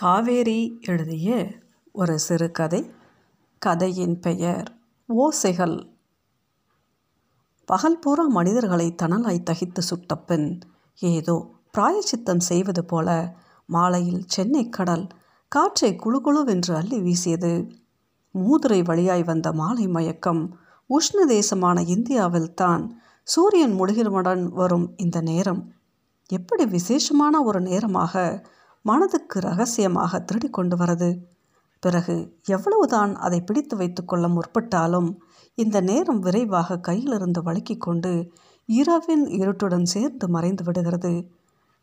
காவேரி எழுதிய ஒரு சிறுகதை கதையின் பெயர் ஓசைகள். பகல் பூரா மனிதர்களை தணலாய் தகித்து சுட்ட பின் ஏதோ பிராயச்சித்தம் செய்வது போல மாலையில் சென்னை கடல் காற்றை குழுகுழுவென்று அள்ளி வீசியது. மூதுரை வழியாய் வந்த மாலை மயக்கம் உஷ்ண தேசமான இந்தியாவில்தான் சூரியன் முழுகிறவுடன் வரும் இந்த நேரம். எப்படி விசேஷமான ஒரு நேரமாக மனதுக்கு ரகசியமாக திருடி கொண்டு வரது. பிறகு எவ்வளவுதான் அதை பிடித்து வைத்துக்கொள்ள முற்பட்டாலும் இந்த நேரம் விரைவாக கையிலிருந்து வழுக்கிக் கொண்டு இரவின் இருட்டுடன் சேர்ந்து மறைந்து விடுகிறது.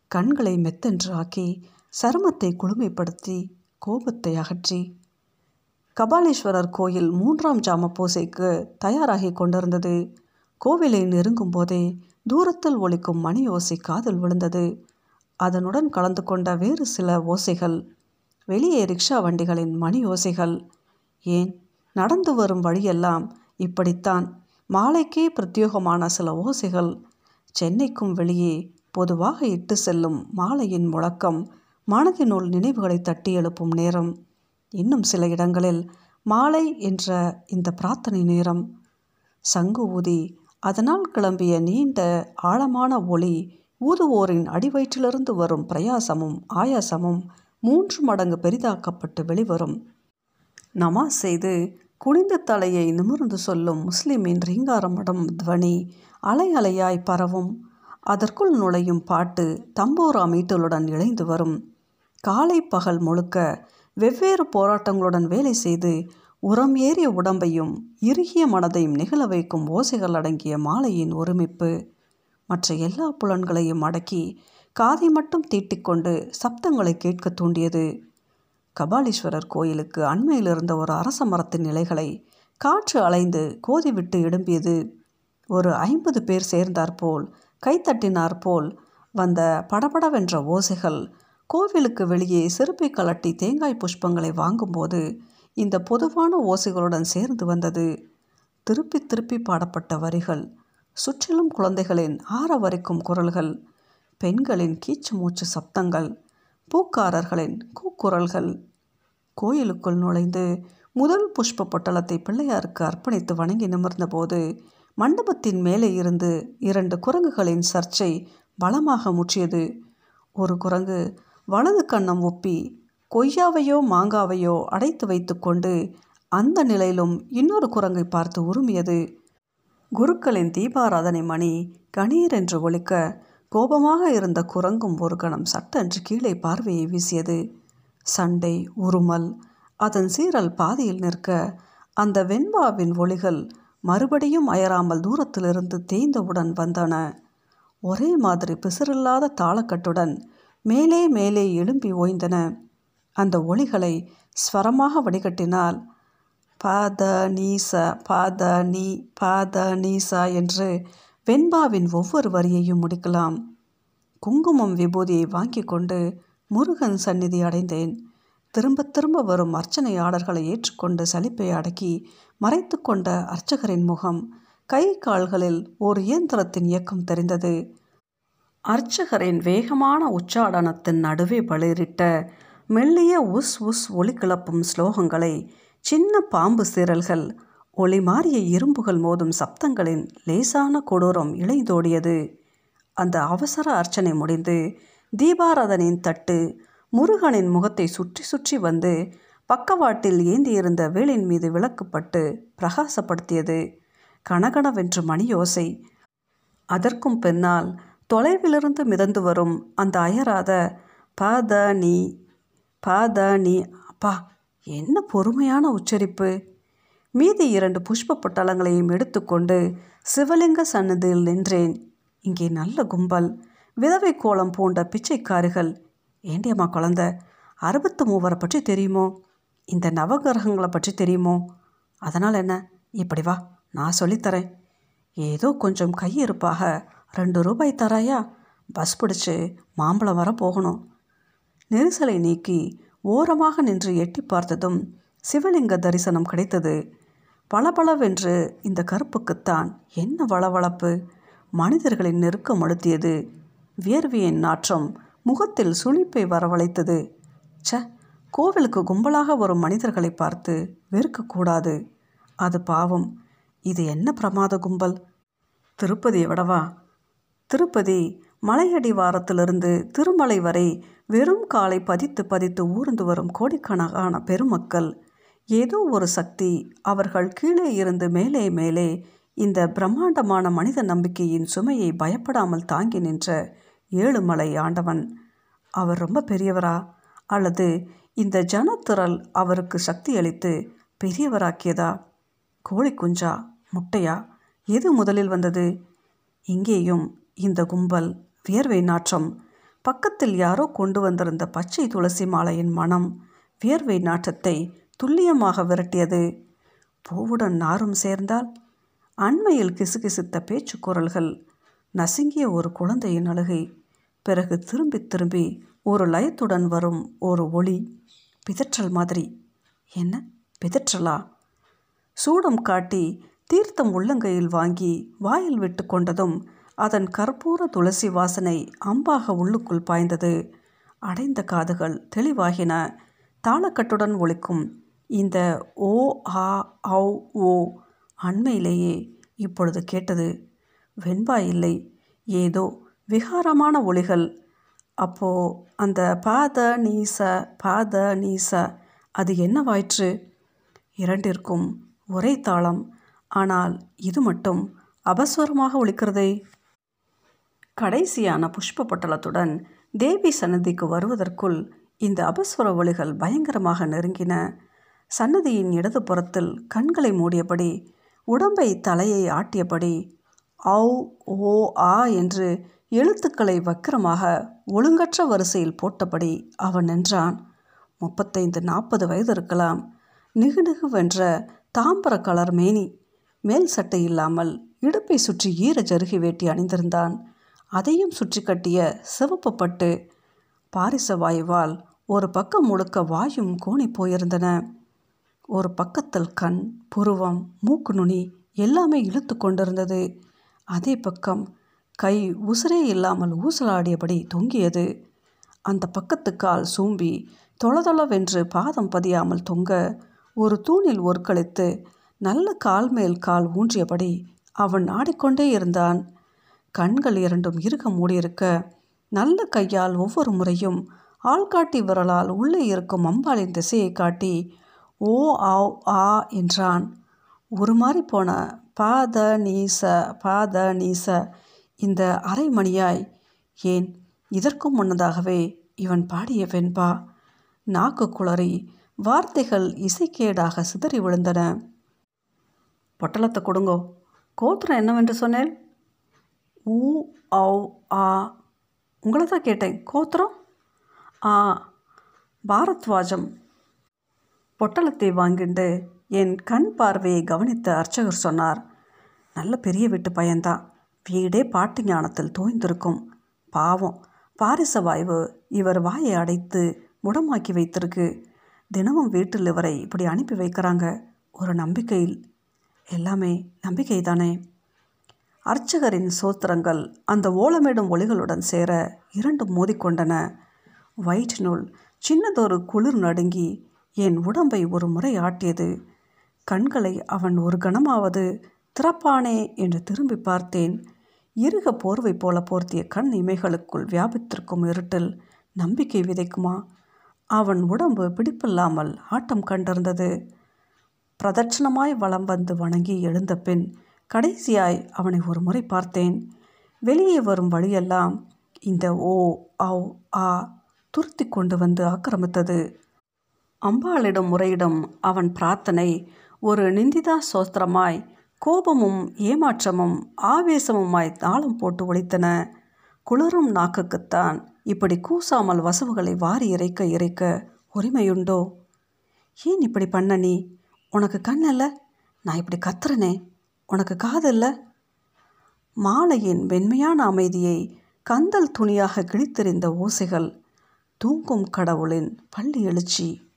கண்களை மெத்தென்று ஆக்கி சருமத்தை குளுமைப்படுத்தி கோபத்தை அகற்றி. கபாலீஸ்வரர் கோயில் மூன்றாம் ஜாம பூசைக்கு தயாராகி கொண்டிருந்தது. கோவிலை நெருங்கும் போதே தூரத்தில் ஒலிக்கும் மணி காதில் விழுந்தது. அதனுடன் கலந்து கொண்ட வேறு சில ஓசைகள். வெளியே ரிக்ஷா வண்டிகளின் மணி ஓசைகள். ஏன்? நடந்து வரும் வழியெல்லாம் இப்படித்தான். மாலைக்கே பிரத்யேகமான சில ஓசைகள். சென்னைக்கும் வெளியே பொதுவாக இட்டு செல்லும் மாலையின் முழக்கம் மனதினுள் நினைவுகளை தட்டி எழுப்பும் நேரம். இன்னும் சில இடங்களில் மாலை என்ற இந்த பிரார்த்தனை நேரம். சங்கு ஊதி அதனால் கிளம்பிய நீண்ட ஆழமான ஒளி ஊதுவோரின் அடிவயிற்றிலிருந்து வரும் பிரயாசமும் ஆயாசமும் மூன்று மடங்கு பெரிதாக்கப்பட்டு வெளிவரும். நமாஸ் செய்து குனிந்த தலையை நிமிர்ந்து சொல்லும் முஸ்லிமின் ரீங்காரமடம் துவனி அலை அலையாய் பரவும். அதற்குள் நுழையும் பாட்டு தம்போரா மீட்டலுடன் இணைந்து வரும். காலை பகல் முழுக்க வெவ்வேறு போராட்டங்களுடன் வேலை செய்து உரம் ஏறிய உடம்பையும் இறுகிய மனதையும் நிகழ வைக்கும் ஓசைகள் அடங்கிய மாலையின் ஒருமிப்பு. மற்ற எல்லா புலன்களையும் அடக்கி காதை மட்டும் தீட்டிக்கொண்டு சப்தங்களை கேட்க தூண்டியது. கபாலீஸ்வரர் கோயிலுக்கு அண்மையில் இருந்த ஒரு அரச மரத்தின் இலைகளை காற்று அலைந்து கோதிவிட்டு எழும்பியது. ஒரு ஐம்பது பேர் சேர்ந்தாற்போல் கைத்தட்டினார்போல் வந்த படபடவென்ற ஓசைகள் கோவிலுக்கு வெளியே செருப்பை கலட்டி தேங்காய் புஷ்பங்களை வாங்கும்போது இந்த பொதுவான ஓசைகளுடன் சேர்ந்து வந்தது. திருப்பி திருப்பி பாடப்பட்ட வரிகள் சுற்றிலும் குழந்தைகளின் ஆரவரைக்கும் குரல்கள் பெண்களின் கீச்சு மூச்சு சப்தங்கள் பூக்காரர்களின் கூக்குரல்கள். கோயிலுக்குள் நுழைந்து முதல் புஷ்ப பொட்டலத்தை பிள்ளையாருக்கு அர்ப்பணித்து வணங்கி நிமிர்ந்தபோது மண்டபத்தின் மேலே இருந்து இரண்டு குரங்குகளின் சர்ச்சை பலமாக முற்றியது. ஒரு குரங்கு வலது கண்ணம் ஒப்பி கொய்யாவையோ மாங்காவையோ அடைத்து வைத்துக்கொண்டு அந்த நிலையிலும் இன்னொரு குரங்கை பார்த்து உருமியது. குருக்களின் தீபாராதனை மணி கணீர் என்று ஒழிக்க கோபமாக இருந்த குரங்கும் ஒரு கணம் சட்டென்று கீழே பார்வையை வீசியது. சண்டை உருமல் அதன் சீரல் பாதியில் நிற்க அந்த வெண்பாவின் ஒளிகள் மறுபடியும் அயராமல் தூரத்திலிருந்து தேய்ந்தவுடன் வந்தன. ஒரே மாதிரி பிசிறில்லாத தாளக்கட்டுடன் மேலே மேலே எழும்பி ஓய்ந்தன. அந்த ஒளிகளை ஸ்வரமாக வடிகட்டினால் பாத நீச பாத நீ பாத நீசா என்று வெண்பாவின் ஒவ்வொரு வரியையும் முடிக்கலாம். குங்குமம் விபூதியை வாங்கி கொண்டு முருகன் சந்நிதி அடைந்தேன். திரும்ப திரும்ப வரும் அர்ச்சனையாளர்களை ஏற்றுக்கொண்டு சலிப்பை அடக்கி மறைத்து கொண்ட அர்ச்சகரின் முகம் கை கால்களில் ஒரு இயந்திரத்தின் இயக்கம் தெரிந்தது. அர்ச்சகரின் வேகமான உச்சாடனத்தின் நடுவே பளிரிட்ட மெல்லிய உஸ் உஸ் ஒளி கிளப்பும் ஸ்லோகங்களை சின்ன பாம்பு சீரல்கள் ஒளி மாறிய இரும்புகள் மோதும் சப்தங்களின் லேசான கொடூரம் இழைந்தோடியது. அந்த அவசர அர்ச்சனை முடிந்து தீபாராதனின் தட்டு முருகனின் முகத்தை சுற்றி சுற்றி வந்து பக்கவாட்டில் ஏந்தியிருந்த வேலின் மீது விளக்குப்பட்டு பிரகாசப்படுத்தியது. கனகனவென்று மணியோசை. அதற்கும் பின்னால் தொலைவிலிருந்து மிதந்து வரும் அந்த அயராத பாத நீ பாத நீ அப்பா என்ன பொறுமையான உச்சரிப்பு? மீதி இரண்டு புஷ்ப பொட்டலங்களையும் எடுத்துக்கொண்டு சிவலிங்க சன்னதியில் நின்றேன். இங்கே நல்ல கும்பல் விதவை கோலம் பூண்ட பிச்சைக்காரிகள். ஏண்டியம்மா குழந்த அறுபத்து மூவரை பற்றி தெரியுமோ? இந்த நவகிரகங்களை பற்றி தெரியுமோ? அதனால் என்ன? இப்படி வா நான் சொல்லித்தரேன். ஏதோ கொஞ்சம் கையிருப்பாக ரெண்டு ரூபாய் தராயா? பஸ் பிடிச்சி மாம்பழம் வர போகணும். நெரிசலை நீக்கி ஓரமாக நின்று எட்டி பார்த்ததும் சிவலிங்க தரிசனம் கிடைத்தது. பளபளவென்று இந்த கருப்புக்குத்தான் என்ன வளவளப்பு? மனிதர்களின் நெருக்கம் அழுத்தியது. வியர்வியின் நாற்றம் முகத்தில் சுளிப்பை வரவழைத்தது. ச்ச கோவிலுக்கு கும்பலாக வரும் மனிதர்களை பார்த்து வெறுக்கக்கூடாது. அது பாவம். இது என்ன பிரமாத கும்பல்? திருப்பதியை விடவா? திருப்பதி மலையடி வாரத்திலிருந்து திருமலை வரை வெறும் காலை பதித்து பதித்து ஊர்ந்து வரும் கோடிக்கணக்கான பெருமக்கள். ஏதோ ஒரு சக்தி அவர்கள் கீழே இருந்து மேலே மேலே இந்த பிரம்மாண்டமான மனித நம்பிக்கையின் சுமையை பயப்படாமல் தாங்கி நின்ற ஏழுமலை ஆண்டவன். அவர் ரொம்ப பெரியவரா? அல்லது இந்த ஜனத்திரள் அவருக்கு சக்தி அளித்து பெரியவராக்கியதா? கோழி குஞ்சா? முட்டையா? எது முதலில் வந்தது? இங்கேயும் இந்த கும்பல் வியர்வை நாற்றம் பக்கத்தில் யாரோ கொண்டு வந்திருந்த பச்சை துளசி மாலையின் மனம் வியர்வை நாற்றத்தை துல்லியமாக விரட்டியது. பூவுடன் நாரும் சேர்ந்தால் அண்மையில் கிசுகிசுத்த பேச்சு குரல்கள் நசுங்கிய ஒரு குழந்தையின் அழுகை பிறகு திரும்பி திரும்பி ஒரு லயத்துடன் வரும் ஒரு ஒளி பிதற்றல் மாதிரி. என்ன? பிதற்றலா? சூடம் காட்டி தீர்த்தம் உள்ளங்கையில் வாங்கி வாயில் விட்டு கொண்டதும் அதன் கற்பூர துளசி வாசனை அம்பாக உள்ளுக்குள் பாய்ந்தது. அடைந்த காதுகள் தெளிவாகின. தாளக்கட்டுடன் ஒழிக்கும் இந்த ஓ ஆ ஔ ஓ அண்மையிலேயே இப்பொழுது கேட்டது. வெண்பா இல்லை. ஏதோ விகாரமான ஒளிகள் அப்போ அந்த பாத நீச பாத நீச அது என்னவாயிற்று இரண்டிற்கும் ஒரே தாளம். ஆனால் இது மட்டும் அபஸ்வரமாக ஒழிக்கிறதே கடைசியான புஷ்ப பட்டலத்துடன் தேவி சன்னதிக்கு வருவதற்குள் இந்த அபஸ்வர ஒளிகள் பயங்கரமாக நெருங்கின. சன்னதியின் இடது புறத்தில் கண்களை மூடியபடி உடம்பை தலையை ஆட்டியபடி ஔ ஓ ஆ என்று எழுத்துக்களை வக்கிரமாக ஒழுங்கற்ற வரிசையில் போட்டபடி அவன் நின்றான். முப்பத்தைந்து நாற்பது வயது இருக்கலாம். நிகுநிகுவென்ற தாம்பர கலர் மேனி மேல் சட்டை இல்லாமல் இடுப்பை சுற்றி ஈர ஜருகி வேட்டி அணிந்திருந்தான். அதையும் சுற்றி கட்டிய சிவப்பு பட்டு பாரிச வாயுவால் ஒரு பக்கம் முழுக்க வாயும் கோணி போயிருந்தன. ஒரு பக்கத்தில் கண் புருவம் மூக்கு நுனி எல்லாமே இழுத்து கொண்டிருந்தது. அதே பக்கம் கை உசுரே இல்லாமல் ஊசலாடியபடி தொங்கியது. அந்த பக்கத்து கால் சூம்பி தொளதொளவென்று பாதம் பதியாமல் தொங்க ஒரு தூணில் ஒருக்களித்து நல்ல கால் மேல் கால் ஊன்றியபடி அவன் ஆடிக்கொண்டே இருந்தான். கண்கள் இரண்டும் இருக மூடியிருக்க நல்ல கையால் ஒவ்வொரு முறையும் ஆள்காட்டி விரலால் உள்ளே இருக்கும் அம்பாளின் திசையை காட்டி ஓ ஆ ஆ என்றான். ஒரு மாதிரி போன பாத நீச பாத நீச இந்த அரை மணியாய் ஏன் இதற்கும் முன்னதாகவே இவன் பாடிய வெண்பா நாக்கு குளறி வார்த்தைகள் இசைக்கேடாக சிதறி விழுந்தன. பொட்டலத்தை கொடுங்கோ கோத்திரம் என்னவென்று சொன்னேன்? ஊ ஔ ஆ. உங்களை தான் கேட்டேன். கோத்திரம்? ஆ பாரத்வாஜம். பொட்டலத்தை வாங்கிண்டு என் கண் பார்வையை கவனித்த அர்ச்சகர் சொன்னார் நல்ல பெரிய வீட்டு பையன்தான். வீடே பாட்டு ஞானத்தில் தோய்ந்திருக்கும். பாவம். பாரிச வாய்வு இவர் வாயை அடைத்து முடமாக்கி வைத்திருக்கு. தினமும் வீட்டில் இவரை இப்படி அனுப்பி வைக்கிறாங்க. ஒரு நம்பிக்கையில். எல்லாமே நம்பிக்கை தானே அர்ச்சகரின் சோத்திரங்கள் அந்த ஓலமிடும் ஒளிகளுடன் சேர இரண்டும் மோதிக்கொண்டன. வயிற்றினுள் சின்னதொரு குளிர் நடுங்கி என் உடம்பை ஒரு முறை ஆட்டியது. கண்களை அவன் ஒரு கணமாவது திறப்பானே என்று திரும்பி பார்த்தேன். இறுக போர்வை போல போர்த்திய கண் இமைகளுக்குள் வியாபித்திருக்கும் இருட்டில் நம்பிக்கை விதைக்குமா? அவன் உடம்பு பிடிப்பில்லாமல் ஆட்டம் கண்டிருந்தது. பிரதட்சணமாய் வலம் வந்து வணங்கி எழுந்த பின் கடைசியாய் அவனை ஒரு முறை பார்த்தேன். வெளியே வரும் வழியெல்லாம் இந்த ஓ ஔ ஆ துருத்தி கொண்டு வந்து ஆக்கிரமித்தது. அம்பாளிடம் முறையிடும் அவன் பிரார்த்தனை ஒரு நிந்திதா சோஸ்திரமாய் கோபமும் ஏமாற்றமும் ஆவேசமுமாய் தாளம் போட்டு ஒழித்தன. குளிரும் நாக்குக்குத்தான் இப்படி கூசாமல் வசவுகளை வாரி இறைக்க இறைக்க உரிமையுண்டோ? ஏன் இப்படி பண்ண நீ? உனக்கு கண்ணல்ல? நான் இப்படி கத்துறனே. உனக்கு காது இல்லை மாலையின் வெண்மையான அமைதியை கந்தல் துணியாக கிழித்தெறிந்த ஓசைகள் தூங்கும் கடவுளின் பள்ளி எழுச்சி.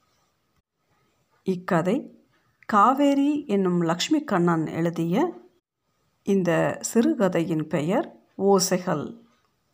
இக்கதை காவேரி என்னும் லக்ஷ்மி கண்ணன் எழுதிய இந்த சிறுகதையின் பெயர் ஓசைகள்.